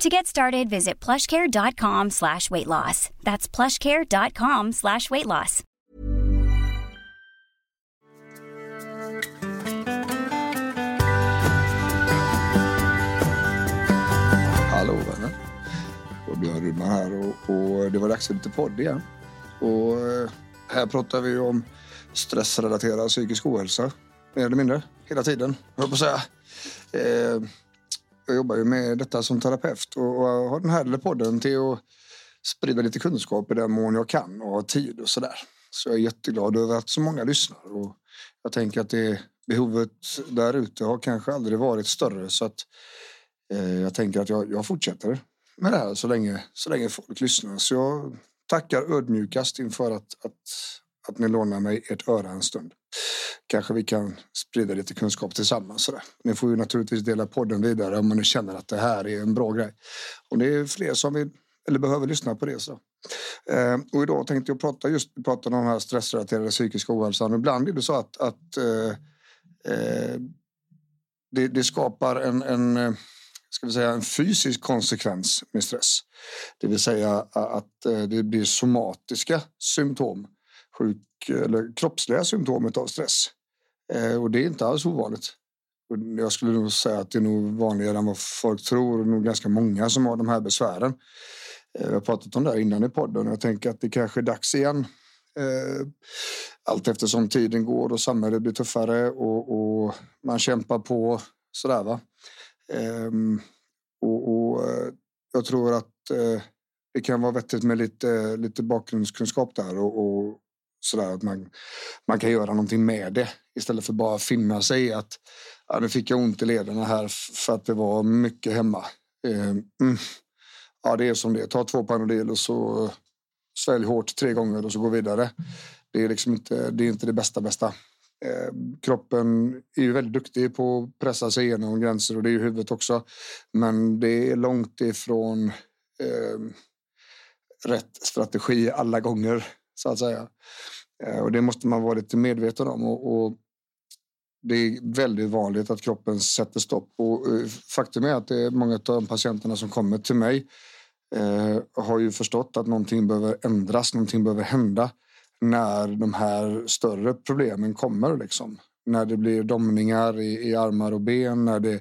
To get started, visit plushcare.com slash weight loss. That's plushcare.com slash weight loss. Hallå vänner. Det var Björn Rudman här och, och det var dags för lite podd igen. Och eh, här pratar vi om stressrelaterad psykisk ohälsa. Mer eller mindre, hela tiden. Jag på att säga. Eh, jag jobbar ju med detta som terapeut och, och har den här lilla podden till att sprida lite kunskap i den mån jag kan och har tid och sådär. Så jag är jätteglad över att så många lyssnar och jag tänker att det behovet där ute har kanske aldrig varit större så att eh, jag tänker att jag, jag fortsätter med det här så länge, så länge folk lyssnar. Så jag tackar ödmjukast inför att, att, att ni lånar mig ert öra en stund. Kanske vi kan sprida lite kunskap tillsammans. Sådär. Ni får ju naturligtvis dela podden vidare om ni känner att det här är en bra grej. Om det är fler som vill eller behöver lyssna på det. Så. Eh, och idag tänkte jag prata just prata om den här stressrelaterade psykiska ohälsan. Ibland är det så att, att eh, eh, det, det, skapar en, en ska vi säga, en fysisk konsekvens med stress. Det vill säga att eh, det blir somatiska symptom, sjuk eller kroppsliga symptom av stress. Eh, och det är inte alls ovanligt. Jag skulle nog säga att det är nog vanligare än vad folk tror. och nog ganska många som har de här besvären. Eh, jag har pratat om det här innan i podden och jag tänker att det kanske är dags igen. Eh, allt eftersom tiden går och samhället blir tuffare och, och man kämpar på sådär va. Ehm, och, och, eh, jag tror att eh, det kan vara vettigt med lite, lite bakgrundskunskap där och, och sådär att man, man kan göra någonting med det istället för bara finna sig i att ja, nu fick jag ont i lederna här för att det var mycket hemma. Eh, mm. Ja, det är som det Ta två Panodil och så svälj hårt tre gånger och så gå vidare. Det är liksom inte det, är inte det bästa bästa. Eh, kroppen är ju väldigt duktig på att pressa sig igenom gränser och det är ju huvudet också. Men det är långt ifrån eh, rätt strategi alla gånger så att säga. Eh, och det måste man vara lite medveten om. Och, och, det är väldigt vanligt att kroppen sätter stopp. Och eh, faktum är att det är många av de patienterna som kommer till mig eh, har ju förstått att någonting behöver ändras, någonting behöver hända när de här större problemen kommer. Liksom. När det blir domningar i, i armar och ben, när det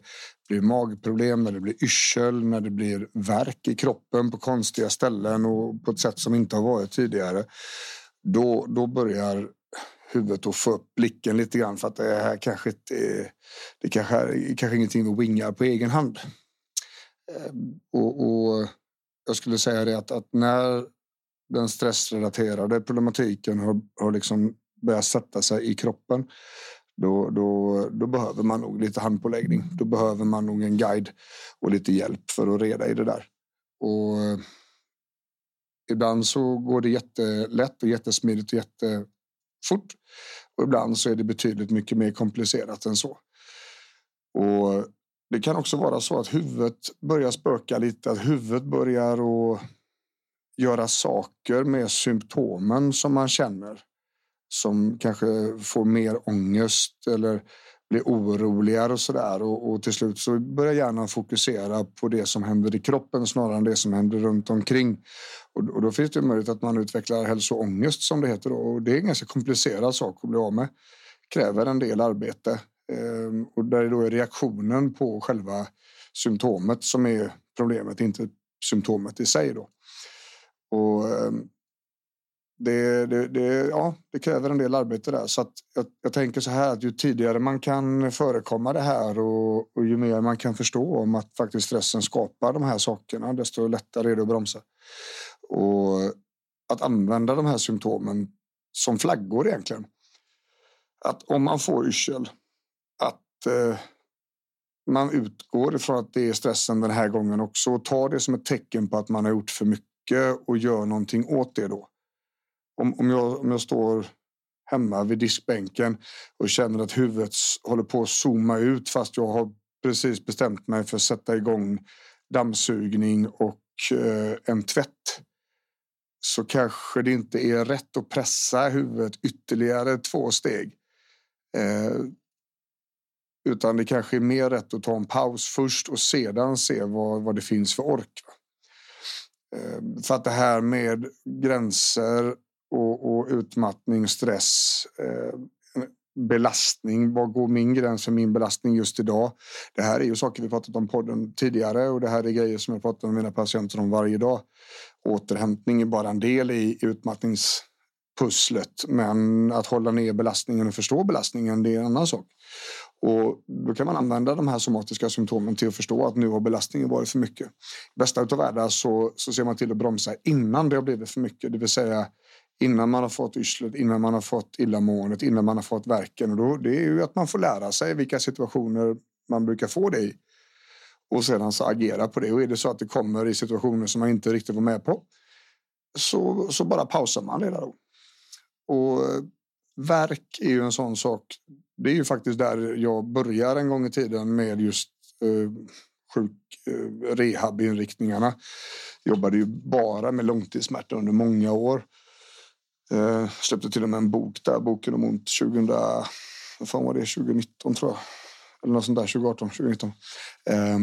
blir magproblem, när det blir yrsel, när det blir värk i kroppen på konstiga ställen och på ett sätt som inte har varit tidigare. Då, då börjar huvudet att få upp blicken lite grann för att det här kanske inte är, det kanske är kanske ingenting vi wingar på egen hand. Eh, och, och jag skulle säga det att, att när den stressrelaterade problematiken har, har liksom börjat sätta sig i kroppen då, då, då behöver man nog lite handpåläggning. Då behöver man nog en guide och lite hjälp för att reda i det där. Och eh, ibland så går det jättelätt och jättesmidigt och jättefort. Och ibland så är det betydligt mycket mer komplicerat än så. Och det kan också vara så att huvudet börjar spöka lite, att huvudet börjar att göra saker med symptomen som man känner. Som kanske får mer ångest eller blir oroligare och sådär. Och, och till slut så börjar hjärnan fokusera på det som händer i kroppen snarare än det som händer runt omkring. Och, och då finns det möjlighet att man utvecklar hälsoångest som det heter. Då. Och det är en ganska komplicerad sak att bli av med. Kräver en del arbete. Ehm, och där är då reaktionen på själva symptomet som är problemet, inte symptomet i sig. Då. Och ehm, det, det, det, ja, det kräver en del arbete där. Så jag, jag, tänker så här att ju tidigare man kan förekomma det här och, och, ju mer man kan förstå om att faktiskt stressen skapar de här sakerna, desto lättare är det att bromsa. Och att använda de här symptomen som flaggor egentligen. Att om man får yrsel, att eh, man utgår ifrån att det är stressen den här gången också och tar det som ett tecken på att man har gjort för mycket mycket och gör någonting åt det då om, om, jag, om jag står hemma vid diskbänken och känner att huvudet håller på att zooma ut fast jag har precis bestämt mig för att sätta igång dammsugning och eh, en tvätt så kanske det inte är rätt att pressa huvudet ytterligare två steg. Eh, utan det kanske är mer rätt att ta en paus först och sedan se vad, vad det finns för ork. Eh, för att det här med gränser och, och utmattning, stress, eh, belastning. Var går min gräns för min belastning just idag? Det här är ju saker vi pratat om podden tidigare och det här är grejer som jag pratar med mina patienter om varje dag. Återhämtning är bara en del i utmattningspusslet, men att hålla ner belastningen och förstå belastningen, det är en annan sak. Och då kan man använda de här somatiska symptomen till att förstå att nu har belastningen varit för mycket. Bästa av världar så, så ser man till att bromsa innan det har blivit för mycket, det vill säga innan man har fått yrslet, innan man har fått illamåendet, innan man har fått verken. Och då, det är ju att man får lära sig vilka situationer man brukar få det i och sedan så agera på det. Och är det så att det kommer i situationer som man inte riktigt var med på så, så bara pausar man det där. Då. Och eh, verk är ju en sån sak. Det är ju faktiskt där jag börjar en gång i tiden med just eh, sjuk eh, rehabinriktningarna. Jobbade ju bara med långtidssmärta under många år. Eh, släppte till och med en bok där, boken om ont 2000, vad fan var det, 2019 tror jag. Eller något sånt där, 2018, 2019. Eh,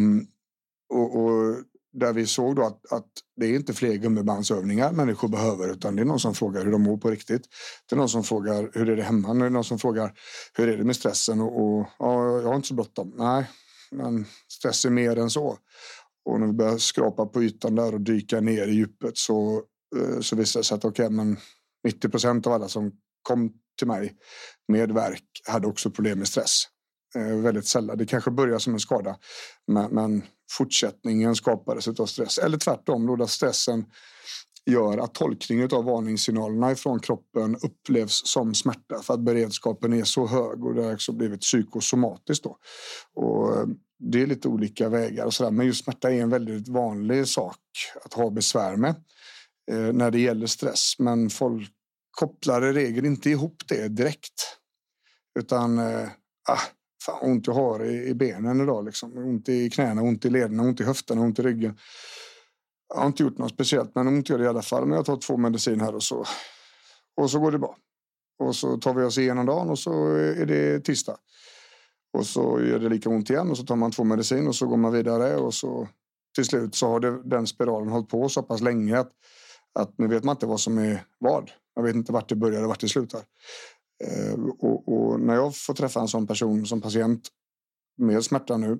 och, och, där vi såg då att, att det är inte fler gummibandsövningar människor behöver utan det är någon som frågar hur de mår på riktigt. Det är någon som frågar hur är det hemma? Det är någon som frågar hur är det med stressen? Och, och ja, jag har inte så bråttom. Nej, men stress är mer än så. Och när vi börjar skrapa på ytan där och dyka ner i djupet så, eh, så visar det sig att okej, okay, men 90 procent av alla som kom till mig med verk hade också problem med stress. Eh, väldigt sällan. Det kanske börjar som en skada, men, men fortsättningen skapades av stress. Eller tvärtom, då där stressen gör att tolkningen av varningssignalerna från kroppen upplevs som smärta för att beredskapen är så hög och det har också blivit psykosomatiskt. Då. Och eh, det är lite olika vägar och så där. men just smärta är en väldigt vanlig sak att ha besvär med eh, när det gäller stress. Men folk kopplar i regel inte ihop det direkt. Utan eh, ah, fan ont jag har i, i benen idag. Liksom. Ont i knäna, ont i lederna, ont i höfterna, ont i ryggen. Jag har inte gjort något speciellt, men ont gör det i alla fall. Men jag tar två medicin här och så, och så går det bra. Och så tar vi oss igenom dagen och så är det tisdag. Och så gör det lika ont igen och så tar man två medicin och så går man vidare och så till slut så har det, den spiralen hållit på så pass länge att, att nu vet man inte vad som är vad. Man vet inte vart det börjar och vart det slutar. Eh, och, och, när jag får träffa en sån person som patient med smärta nu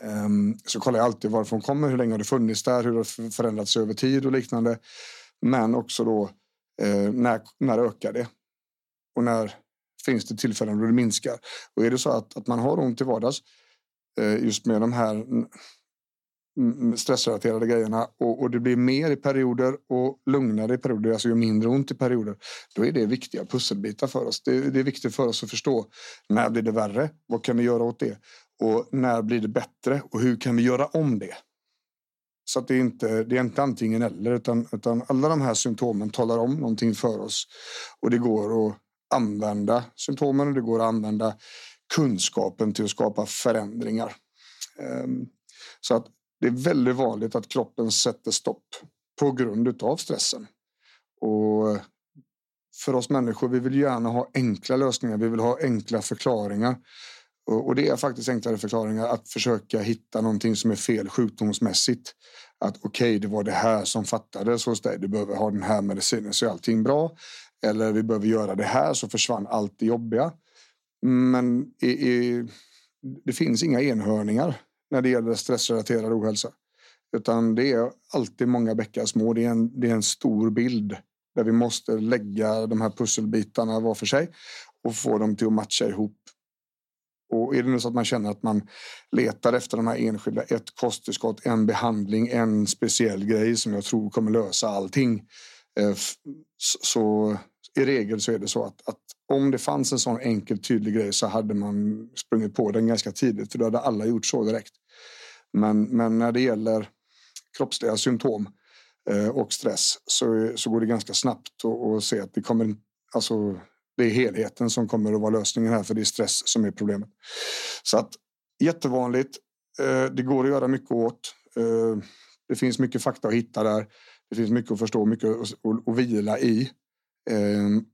ehm, så kollar jag alltid varifrån kommer, hur länge har det funnits där, hur har det förändrats över tid och liknande. Men också då eh, när, när ökar det? Och när finns det tillfällen då det minskar? Och är det så att, att man har ont i vardags eh, just med de här stressrelaterade grejerna och, och, det blir mer i perioder och lugnare i perioder, alltså gör mindre ont i perioder. Då är det viktiga pusselbitar för oss. Det, det, är viktigt för oss att förstå när blir det värre? Vad kan vi göra åt det? Och när blir det bättre? Och hur kan vi göra om det? Så att det är inte det är inte antingen eller utan, utan alla de här symptomen talar om någonting för oss och det går att använda symptomen och det går att använda kunskapen till att skapa förändringar. Um, så att det är väldigt vanligt att kroppen sätter stopp på grund av stressen. Och för oss människor, vi vill gärna ha enkla lösningar. Vi vill ha enkla förklaringar. Och det är faktiskt enklare förklaringar att försöka hitta någonting som är fel sjukdomsmässigt. Att okej, okay, det var det här som fattades hos dig. Du behöver ha den här medicinen så är allting bra. Eller vi behöver göra det här så försvann allt det jobbiga. Men i, i, det finns inga enhörningar när det gäller stressrelaterad ohälsa. Utan det är alltid många bäckar små. Det är, en, det är en stor bild där vi måste lägga de här pusselbitarna var för sig och få dem till att matcha ihop. Och är det nu så att man känner att man letar efter de här enskilda, ett kosttillskott, en behandling, en speciell grej som jag tror kommer lösa allting. Eh, så i regel så är det så att, att om det fanns en sån enkel tydlig grej så hade man sprungit på den ganska tidigt för då hade alla gjort så direkt. Men, men när det gäller kroppsliga symptom eh, och stress så, så går det ganska snabbt att se att det kommer alltså det är helheten som kommer att vara lösningen här för det är stress som är problemet. Så att jättevanligt. Eh, det går att göra mycket åt. Eh, det finns mycket fakta att hitta där. Det finns mycket att förstå, mycket att, vila i.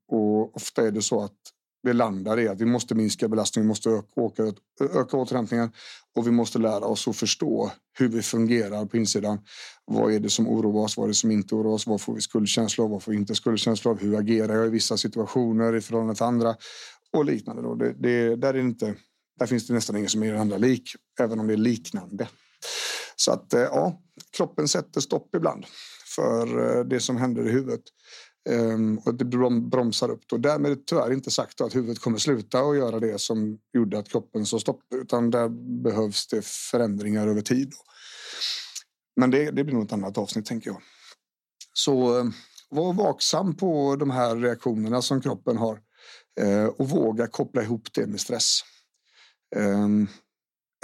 Och ofta är det så att det landar i att vi måste minska belastningen, vi måste öka, öka, öka återhämtningen och vi måste lära oss att förstå hur vi fungerar på insidan. Vad är det som oroar oss? Vad är det som inte oroar oss? Vad får vi skuldkänsla av? Vad får vi inte skuldkänsla av? Hur agerar jag i vissa situationer i förhållande till andra? Och liknande. Då. Det, det, där, är inte, där finns det nästan ingen som är andra lik, även om det är liknande. Så att eh, ja, kroppen sätter stopp ibland för eh, det som händer i huvudet. Um, och det bromsar upp. Då. Därmed är det tyvärr inte sagt att huvudet kommer sluta att göra det som gjorde att kroppen sa stopp. Utan där behövs det förändringar över tid. Men det, det blir nog ett annat avsnitt tänker jag. Så eh, var vaksam på de här reaktionerna som kroppen har. Eh, och våga koppla ihop det med stress. Ehm,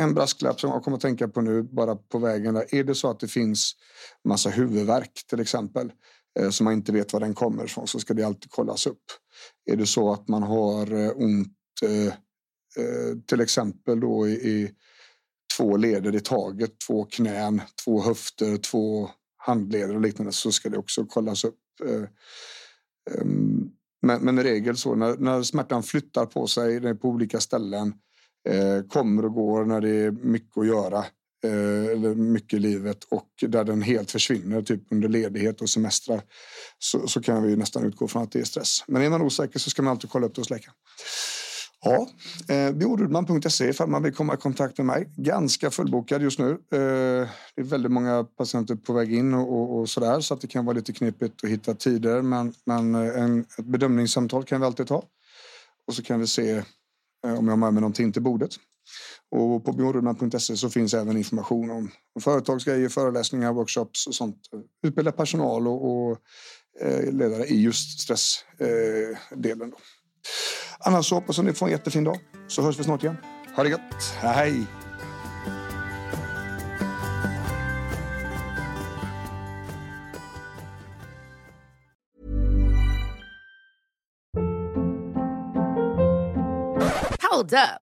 en brasklapp som jag kommer att tänka på nu bara på vägen. Där. Är det så att det finns massa huvudvärk till exempel Eh, som så man inte vet var den kommer ifrån så ska det alltid kollas upp. Är det så att man har eh, ont eh, till exempel då i, två leder i taget, två knän, två höfter, två handleder och liknande så ska det också kollas upp. Ehm, men, men i regel så när, när smärtan flyttar på sig på olika ställen kommer och går när det är mycket att göra Eh, eller mycket i livet och där den helt försvinner typ under ledighet och semestrar så, så kan vi nästan utgå från att det är stress. Men är man osäker så ska man alltid kolla upp det hos läkaren. Ja, eh, biorudman.se ifall man vill komma i kontakt med mig. Ganska fullbokad just nu. Eh, det är väldigt många patienter på väg in och, och, och sådär så att det kan vara lite knepigt att hitta tider. Men, men eh, en, ett bedömningssamtal kan vi alltid ta. Och så kan vi se eh, om jag har med mig någonting till bordet. Och på bjornrudman.se så finns även information om, om företagsgrejer, föreläsningar, workshops och sånt. Utbilda personal och, och eh, ledare i just stressdelen. Eh, Annars så hoppas jag ni får en jättefin dag. Så hörs vi snart igen. Ha det gött. Hej! Hold up.